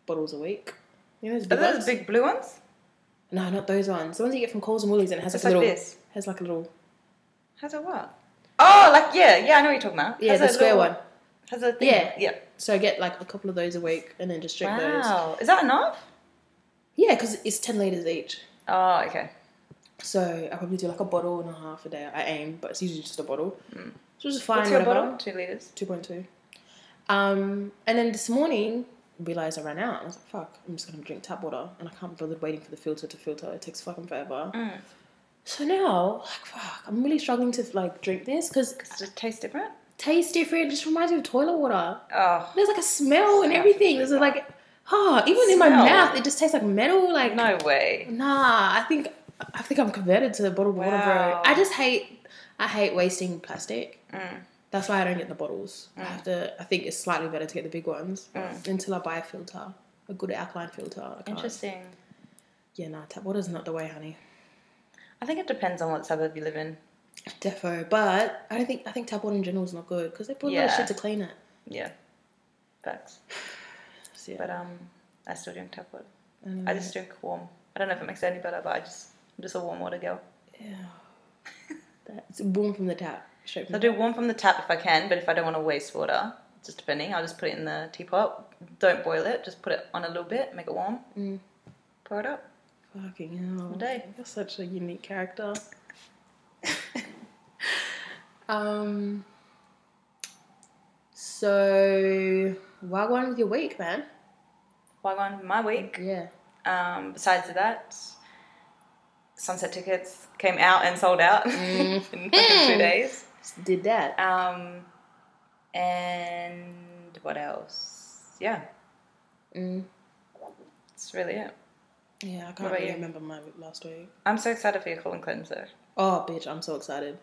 bottles a week. You know those Are big those ones? big blue ones? No, not those ones. The ones you get from Coles and Woolies, and it has like, like a little. this. Has like a little. Has a what? Oh, like yeah, yeah, I know what you're talking about. Yeah, Has the a square little- one. Has a thing. Yeah. yeah. So I get like a couple of those a week, and then just drink those. Wow, is that enough? Yeah, because it's ten liters each. Oh, okay. So I probably do like a bottle and a half a day. I aim, but it's usually just a bottle. So it's fine. What's your whatever. bottle? Two liters. Two point two. Um, and then this morning realized I ran out. I was like, "Fuck! I'm just gonna drink tap water," and I can't be bothered waiting for the filter to filter. It takes fucking forever. Mm. So now, like, fuck! I'm really struggling to like drink this because it tastes different? tastes different. It just reminds me of toilet water. Oh, There's like a smell and everything. There's like, ah, even in my mouth, it just tastes like metal. Like, no way. nah. I think I think I'm converted to bottled water, bro. I just hate. I hate wasting plastic. Mm. That's why I don't get the bottles. I have to. I think it's slightly better to get the big ones Mm. until I buy a filter, a good alkaline filter. Interesting. Yeah, nah, tap water's not the way, honey. I think it depends on what suburb you live in. Defo, but I don't think I think tap water in general is not good because they put a lot of Yeah. shit to clean it. Yeah. Facts. [SIGHS] So, yeah, But um, I still drink tap water. I I just drink warm. I don't know if it makes it any better, but I just I'm just a warm water girl. yeah. [LAUGHS] That's warm from the tap. From I do warm from the tap if I can, but if I don't want to waste water, just depending, I'll just put it in the teapot. Don't boil it, just put it on a little bit, make it warm, Mm. pour it up. Fucking hell. All day. You're such a unique character. [LAUGHS] um. So, wagwan with your week, man. Wagwan, my week. Yeah. Um, besides that, sunset tickets came out and sold out [LAUGHS] in fucking two days. Did that. Um, and what else? Yeah, Mm. that's really it. Yeah, I can't really you? remember my last week. I'm so excited for your colon cleanser. Oh, bitch, I'm so excited.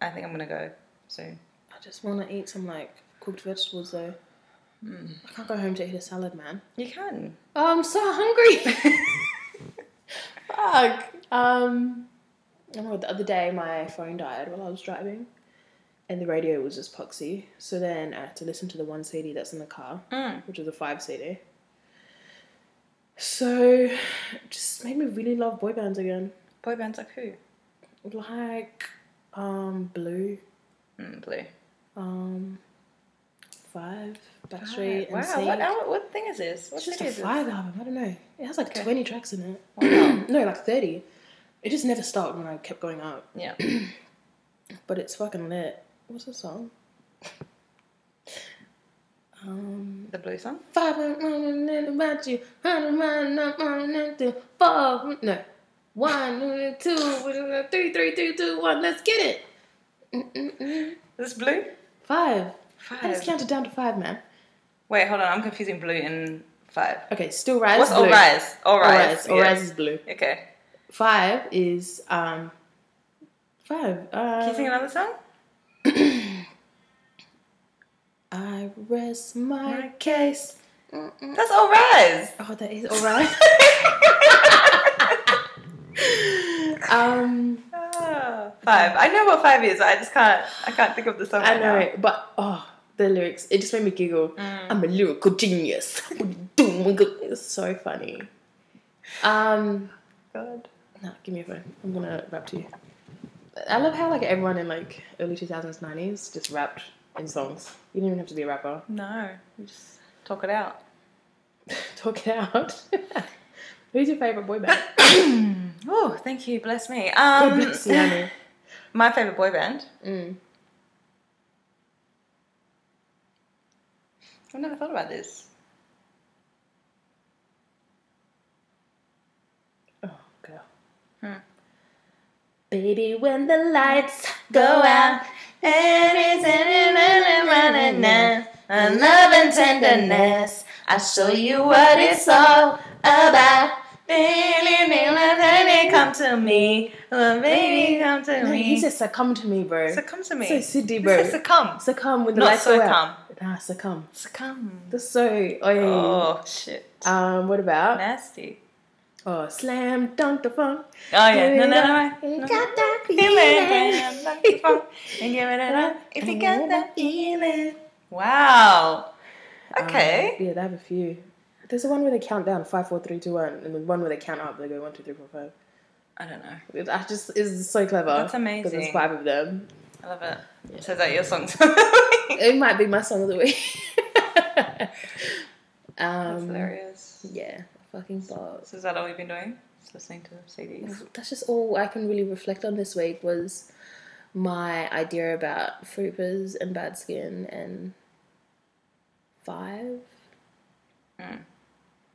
I think I'm gonna go soon. I just want to eat some like cooked vegetables though. Mm. I can't go home to eat a salad, man. You can. Oh, I'm so hungry. [LAUGHS] Fuck. Um, I remember the other day my phone died while I was driving, and the radio was just poxy. So then I had to listen to the one CD that's in the car, Mm. which was a five CD. So, it just made me really love boy bands again. Boy bands like who? Like, um, Blue, Mm, blue. um, Five, Backstreet, wow, NSYNC. what, what thing is this? What It's just a five album. I don't know. It has like Okay. twenty tracks in it. Wow. [CLEARS THROAT] no, like thirty. It just never stopped when I kept going up. Yeah. [CLEARS THROAT] But it's fucking lit. What's the song? Um, The blue song? five running about you, hundred running to four. No, one, two, three, three, two, two, one. Let's get it. Mm-mm-mm. Is this blue? Five. Five. I just counted down to five, man. Wait, hold on. I'm confusing blue and five. Okay, still rise. What's blue. all rise? All All rise. rise. All yeah. rise is blue. Okay. Five is um. Five. Uh, Can you sing another song? I rest my My case. Mm-mm. That's all rise. Oh, that is all right. [LAUGHS] um, Ah, five. I know what five is. I just can't. I can't think of the song. I right know now. it, but oh, the lyrics it just made me giggle. Mm. I'm a lyrical genius. [LAUGHS] It's so funny. Um, God. no, give me a phone. I'm gonna rap to you. I love how like everyone in like early 2000s, 90s just rapped in songs. You didn't even have to be a rapper. No. You just talk it out. [LAUGHS] Talk it out. [LAUGHS] Who's your favorite boy band? [COUGHS] Oh, thank you. Bless me. Um, bless you, [COUGHS] my favorite boy band. Mm. I've never thought about this. Oh, girl. Hmm. Baby, when the lights go out, and it's in and love and tenderness, I'll show you what it's all about. Baby, come to me. Oh, baby, come to No, me. he says succumb to me, bro. succumb to me. So Sydney, He bro. says succumb. Succumb when the Not succumb. Nah, succumb. Succumb. That's so. Yeah. Oh, shit. Um, what about? Nasty. Oh, slam dunk the funk. Oh, yeah. No, no, no. You no. got that Feeling, feeling. and give it up. If you got that feeling. Wow. Um, Okay. yeah, they have a few. There's the one where they count down five, four, three, two, one, and the one where they count up. They go one, two, three, four, five. I don't know. It, I just is so clever. That's amazing. Because there's five of them. I love it. So is that your songs? It might be my song of the week. [LAUGHS] That's um, hilarious. yeah, fucking. So is that all you've been doing? Just listening to CDs? That's just all I can really reflect on this week was my idea about Fruipers and bad skin and five. Mm.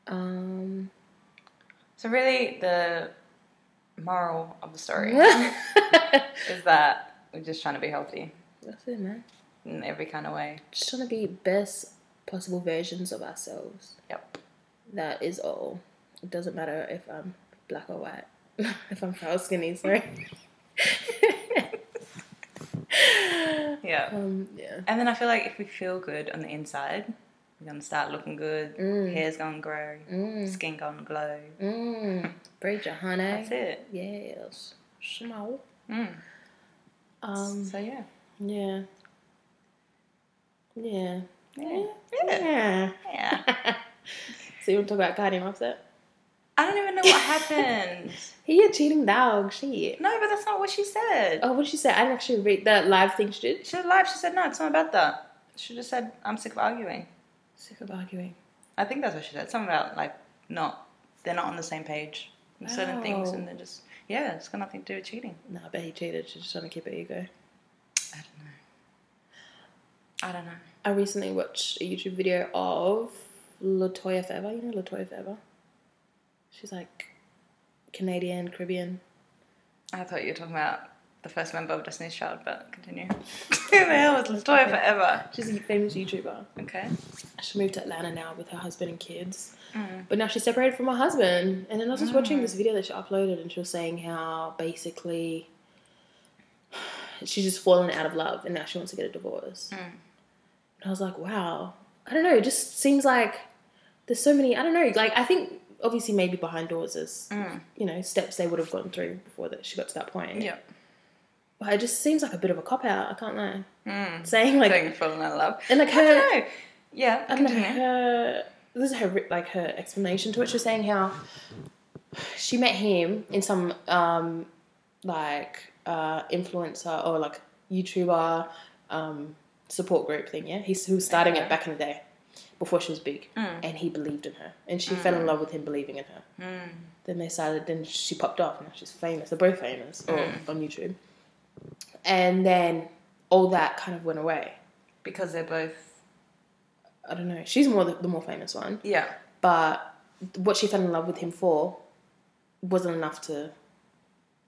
Um, So really, the moral of the story [LAUGHS] is that we're just trying to be healthy that's it, man. in every kind of way. Just trying to be best possible versions of ourselves. Yep. That is all. It doesn't matter if I'm black or white. [LAUGHS] if I'm pale skinny, sorry. [LAUGHS] Yeah. um, yeah. And then I feel like if we feel good on the inside, we're gonna start looking good. Mm. Hair's gonna grow. Mm. Skin gonna glow. Mm. Your honey. That's it. Yes. Small. Mm. Um, so yeah. yeah. Yeah. Yeah. Yeah. Yeah. Yeah. [LAUGHS] so you want to talk about and Offset? I don't even know what happened. [LAUGHS] He a cheating dog. Shit. No, but that's not what she said. Oh, what did she say? I didn't actually read that live thing she did. She was live. She said, no, it's not about that. She just said, I'm sick of arguing. Sick of arguing. I think that's what she said. Something about, like, not, they're not on the same page with certain things and they're just, yeah, it's got nothing to do with cheating. No, I bet he cheated. She's just trying to keep her ego. I don't know. I don't know. I recently watched a YouTube video of Latoya Forever. You know Latoya Forever? She's like Canadian, Caribbean. I thought you were talking about the first member of Destiny's Child, but continue. [LAUGHS] Who the hell was Latoya Forever? She's a famous YouTuber. Okay. She moved to Atlanta now with her husband and kids. Mm. But now she's separated from her husband. And then I was just watching this video that she uploaded and she was saying how basically [SIGHS] she's just fallen out of love and now she wants to get a divorce. Mm. And I was like, wow. I don't know. It just seems like there's so many, I don't know. Like, I think obviously maybe behind doors is Mm. you know, steps they would have gone through before that she got to that point. Yeah. But it just seems like a bit of a cop out. I can't lie. Mm. Saying like, Saying falling out of love. and like I her, don't know. Yeah, I don't know her. This is her like her explanation to it. She was saying how she met him in some um like uh influencer or like YouTuber um support group thing. Yeah, he's who was starting Okay. it back in the day before she was big, Mm. and he believed in her, and she fell in love with him believing in her. Mm. Then they started. Then she popped off. Now she's famous. They're both famous Mm. on YouTube, and then all that kind of went away. Because they're both. I don't know. She's more the, the more famous one. Yeah. but what she fell in love with him for wasn't enough to.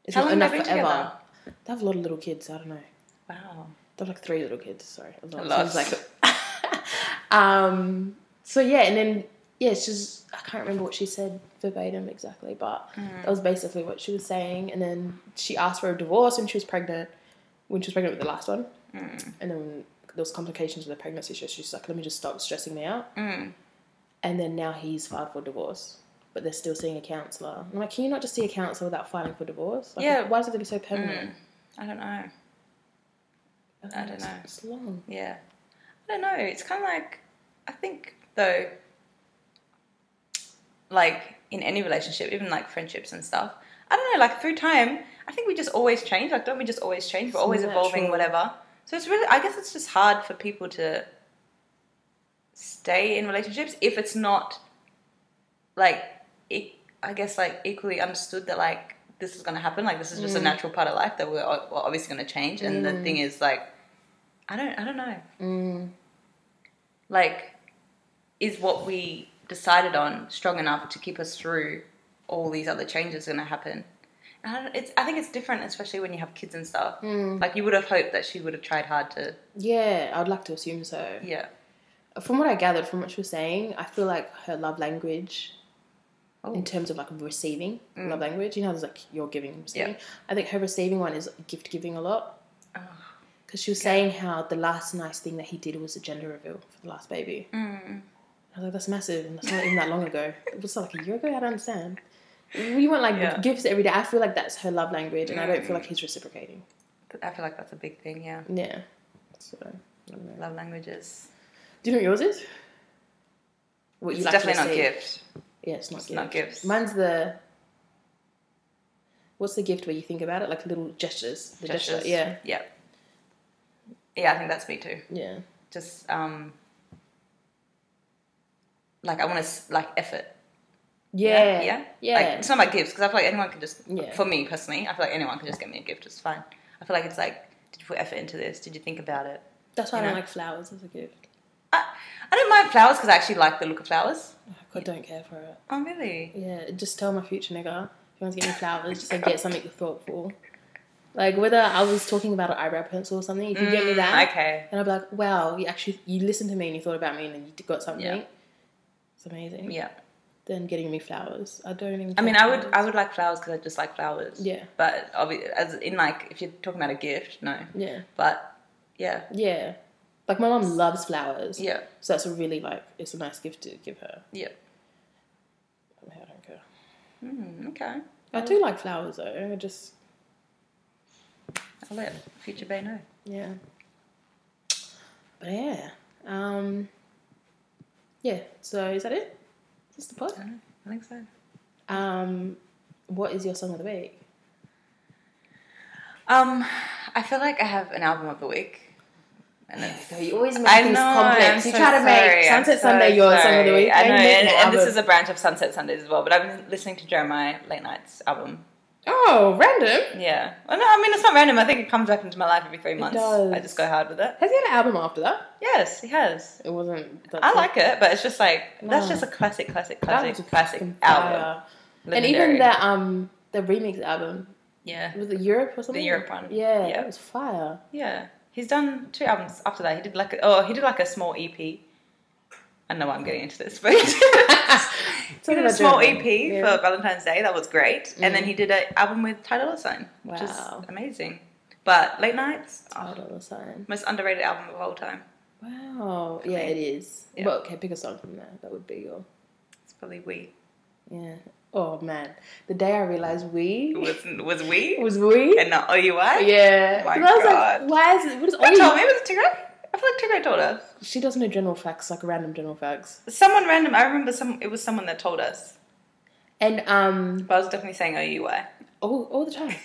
It's How not long enough have they forever. together? They have a lot of little kids. I don't know. Wow. They have like three little kids. Sorry, a lot. A lot. Like. [LAUGHS] um. So yeah, and then yeah, it's just I can't remember what she said verbatim exactly, but that was basically what she was saying. And then she asked for a divorce when she was pregnant. When she was pregnant with the last one, Mm. and then there was complications with the pregnancy. So she's like, "Let me just stop stressing me out." Mm. and then now he's filed for divorce, but they're still seeing a counselor. I'm like, can you not just see a counselor without filing for divorce? Like, Yeah. Why does it have to be so permanent? Mm. I don't know. I don't it's, know. It's long. Yeah. I don't know. It's kind of like, I think, though, like in any relationship, even like friendships and stuff, I don't know, like through time, I think we just always change. Like, don't we just always change? We're always evolving, whatever. So it's really, I guess it's just hard for people to stay in relationships if it's not like, I guess, like equally understood that, like, this is going to happen. Like, this is just a natural part of life that we're, we're obviously going to change. And the thing is, like, I don't, I don't know. Mm. Like, is what we decided on strong enough to keep us through all these other changes going to happen? And I, it's, I think it's different, especially when you have kids and stuff. Mm. Like, you would have hoped that she would have tried hard to, Yeah, I would like to assume so. yeah. From what I gathered from what she was saying, I feel like her love language, Oh. in terms of like receiving Mm. love language, you know, there's like your giving receiving. Yeah. I think her receiving one is gift giving a lot. Oh. Because she was saying how the last nice thing that he did was a gender reveal for the last baby. Mm. I was like, that's massive, and that's not even that long ago. It was like a year ago. I don't understand. We want like Yeah. gifts every day. I feel like that's her love language, and I don't feel like he's reciprocating. I feel like that's a big thing, yeah. Yeah. So I don't know. Love languages. Do you know what yours is? What It's definitely not receive. gift. Yeah, it's not It's gift. not gifts. Mine's the. What's the gift where you think about it, like little gestures? The gesture, Gestures. yeah, Yeah. Yeah, I think that's me too. yeah, Just um, like I want to like effort. yeah, yeah, yeah. Like, it's not about gifts because I feel like anyone can just. Yeah. For me personally, I feel like anyone can just get me a gift. It's fine. I feel like it's like, did you put effort into this? Did you think about it? That's why I don't know? like flowers as a gift. I, I don't mind flowers because I actually like the look of flowers. I don't care for it. Oh really? Yeah, just tell my future nigga if he wants to get me flowers, just like get something thoughtful. Like whether I was talking about an eyebrow pencil or something, if you get me Mm, that, Okay. and I'd be like, wow, you actually you listened to me and you thought about me and then you got something. Yeah. It's amazing. Yeah. Then getting me flowers, I don't even. I mean, I would flowers. I would like flowers because I just like flowers. Yeah. But obviously, as in like if you're talking about a gift, no. Yeah, But yeah, yeah. Like my mom loves flowers. yeah, So that's a really like it's a nice gift to give her. yeah. I don't care. Mm, okay. I do like flowers though. I just I'll let future Bay know. yeah. But yeah. Um Yeah, so is that it? Is this the pod? I don't know. I think so. Um what is your song of the week? Um, I feel like I have an album of the week, and it's. So you always make I things know. complex. I'm you so try to sorry, make I'm Sunset so Sunday your song of the week. I know, and and, this is a branch of Sunset Sundays as well. But I've been listening to Jeremih Late Nights album. Oh, random. Yeah. Well, no, I mean it's not random. I think it comes back into my life every three months. I just go hard with it. Has he had an album after that? Yes, he has. It wasn't. I like it, but it's just like that's just a classic, classic, classic, classic album. fire. And even the um the remix album yeah, was it Europe or something? The Europe one. Yeah, Yeah. It was fire. yeah. He's done two albums after that. He did like a, oh, he did like a small EP. I know why I'm getting into this, but [LAUGHS] [LAUGHS] he did a small EP Yeah. for Valentine's Day. That was great. And then mm-hmm. he did an album with Ty Dolla Sign, which Wow. is amazing. But Late Nights, oh, Title of the sign. most underrated album of all time. Wow. Yeah, it is. Yeah. Well, okay, pick a song from there. That would be your. It's probably We. Yeah. Oh man, the day I realized we Was was We [LAUGHS] was we. and not OUI? yeah. My I was God. like, why is it? What is Who told? Was it Tigray? I feel like Tigray told us. She doesn't know general facts, like random general facts. Someone random. I remember some. It was someone that told us. And um, But I was definitely saying OUI. all all the time.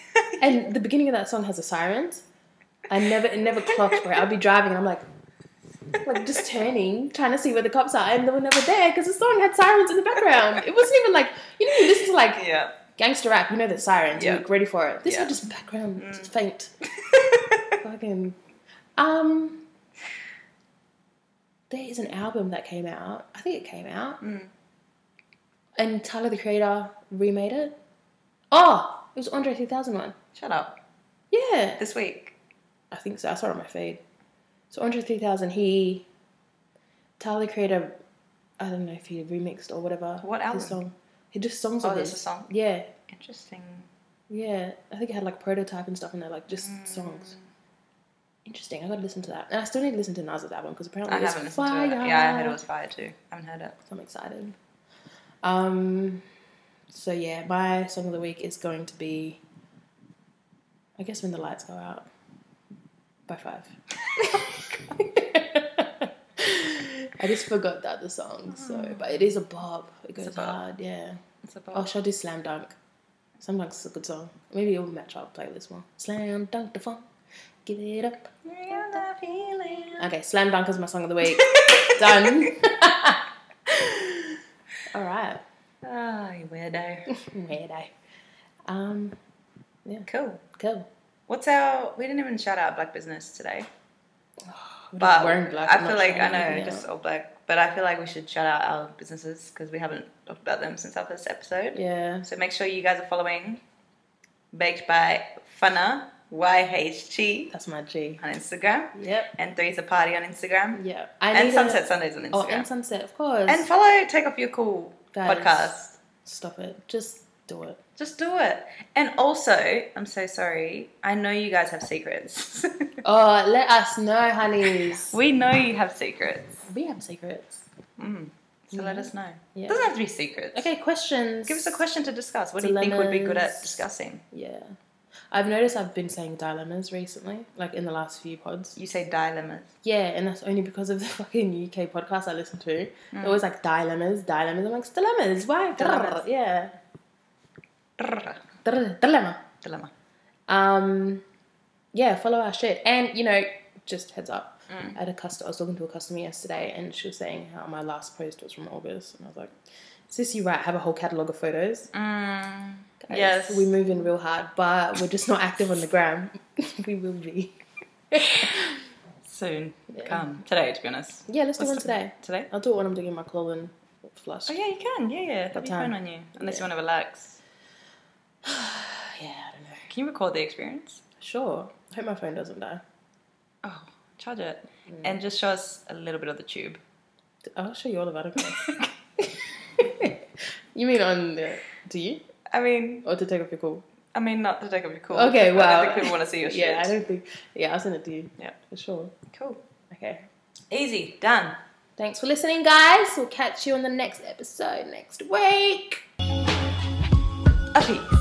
and the beginning of that song has the sirens. I never it never clocked it. I'll be driving and I'm like, like just turning, trying to see where the cops are, and they were never there because the song had sirens in the background. It wasn't even like you know you listen to like yeah. gangster rap, you know the sirens, Yeah. you're ready for it. This Yeah. was just background, just faint. [LAUGHS] Fucking um. There is an album that came out. I think it came out, Mm. and Tyler the Creator remade it. Oh, it was Andre 3000 one. Shut up. Yeah, This week. I think so. I saw it on my feed. So Andre 3000, he Tyler the Creator. I don't know if he remixed or whatever. What his album? song. He just songs Oh, of there's his. a song. Yeah, Interesting. yeah. I think it had like prototype and stuff in there, like just Mm. songs. Interesting. I gotta listen to that. And I still need to listen to Nas's album because apparently I it's haven't listened fire. to it. Yeah, I heard it was fire too. I haven't heard it. So I'm excited. Um. So yeah, my song of the week is going to be. I guess when the lights go out. By five. [LAUGHS] I just forgot that the other song, so but it is a bob. It goes hard, yeah. It's a Oh, should I do Slam Dunk? Slam Dunk's a good song. Maybe it will match up our playlist one. Slam Dunk the funk, give it up. Okay, Slam Dunk is my song of the week. [LAUGHS] Done. [LAUGHS] All right. Oh, you weirdo. [LAUGHS] Weirdo. Um, yeah. cool. cool. What's our? We didn't even shout out Black Business today. [SIGHS] We're But wearing black. I feel like I know just else. all black. But I feel like we should shout out our businesses because we haven't talked about them since our first episode. Yeah. So make sure you guys are following Baked by Funna YHG That's my G. on Instagram Yep. and Three's a Party on Instagram Yep. I and Sunset A, Sundays on Instagram. oh, and Sunset, of course. And follow Take Off Your Cool Guys. podcast. Stop it. Just do it. Just do it. And also, I'm so sorry. I know you guys have secrets. [LAUGHS] Oh, let us know, honeys. we know you have secrets. We have secrets. Mm. So let us know. Yeah. It doesn't have to be secrets. Okay, questions. Give us a question to discuss. What do you think would be good at discussing? Yeah. I've noticed I've been saying dilemmas recently, like in the last few pods. You say dilemmas. Yeah, and that's only because of the [LAUGHS] fucking UK podcast I listen to. They're always like dilemmas, dilemmas. I'm like, dilemmas, why? Dilemmas. Yeah. Dilemma. Dilemma. Um, yeah, follow our shit. And, you know, just heads up. I had a customer, I was talking to a customer yesterday and she was saying how my last post was from August. And I was like, is this you right? I have a whole catalogue of photos. Mm, Guys, yes. We move in real hard, but we're just not active on the gram. [LAUGHS] we will be. Soon. Yeah. Come. Today, to be honest. Yeah, let's do What's one today. Today? I'll do it when I'm doing my colon flush. Oh, yeah, you can. Yeah, yeah. What your phone on you. Unless Yeah. you want to relax. [SIGHS] Yeah, I don't know. Can you record the experience? Sure. I hope my phone doesn't die. Oh, charge it. Mm. And just show us a little bit of the tube. I'll show you all about [LAUGHS] it. [LAUGHS] you mean on the. Do you? I mean, Or to take off your call? I mean, not to take off your call. Okay, well, I don't think people want to see your shit. [LAUGHS] Yeah, I don't think. Yeah, I'll send it to you. Yeah. For sure. Cool. Okay. Easy. Done. Thanks for listening, guys. We'll catch you on the next episode next week. A peace.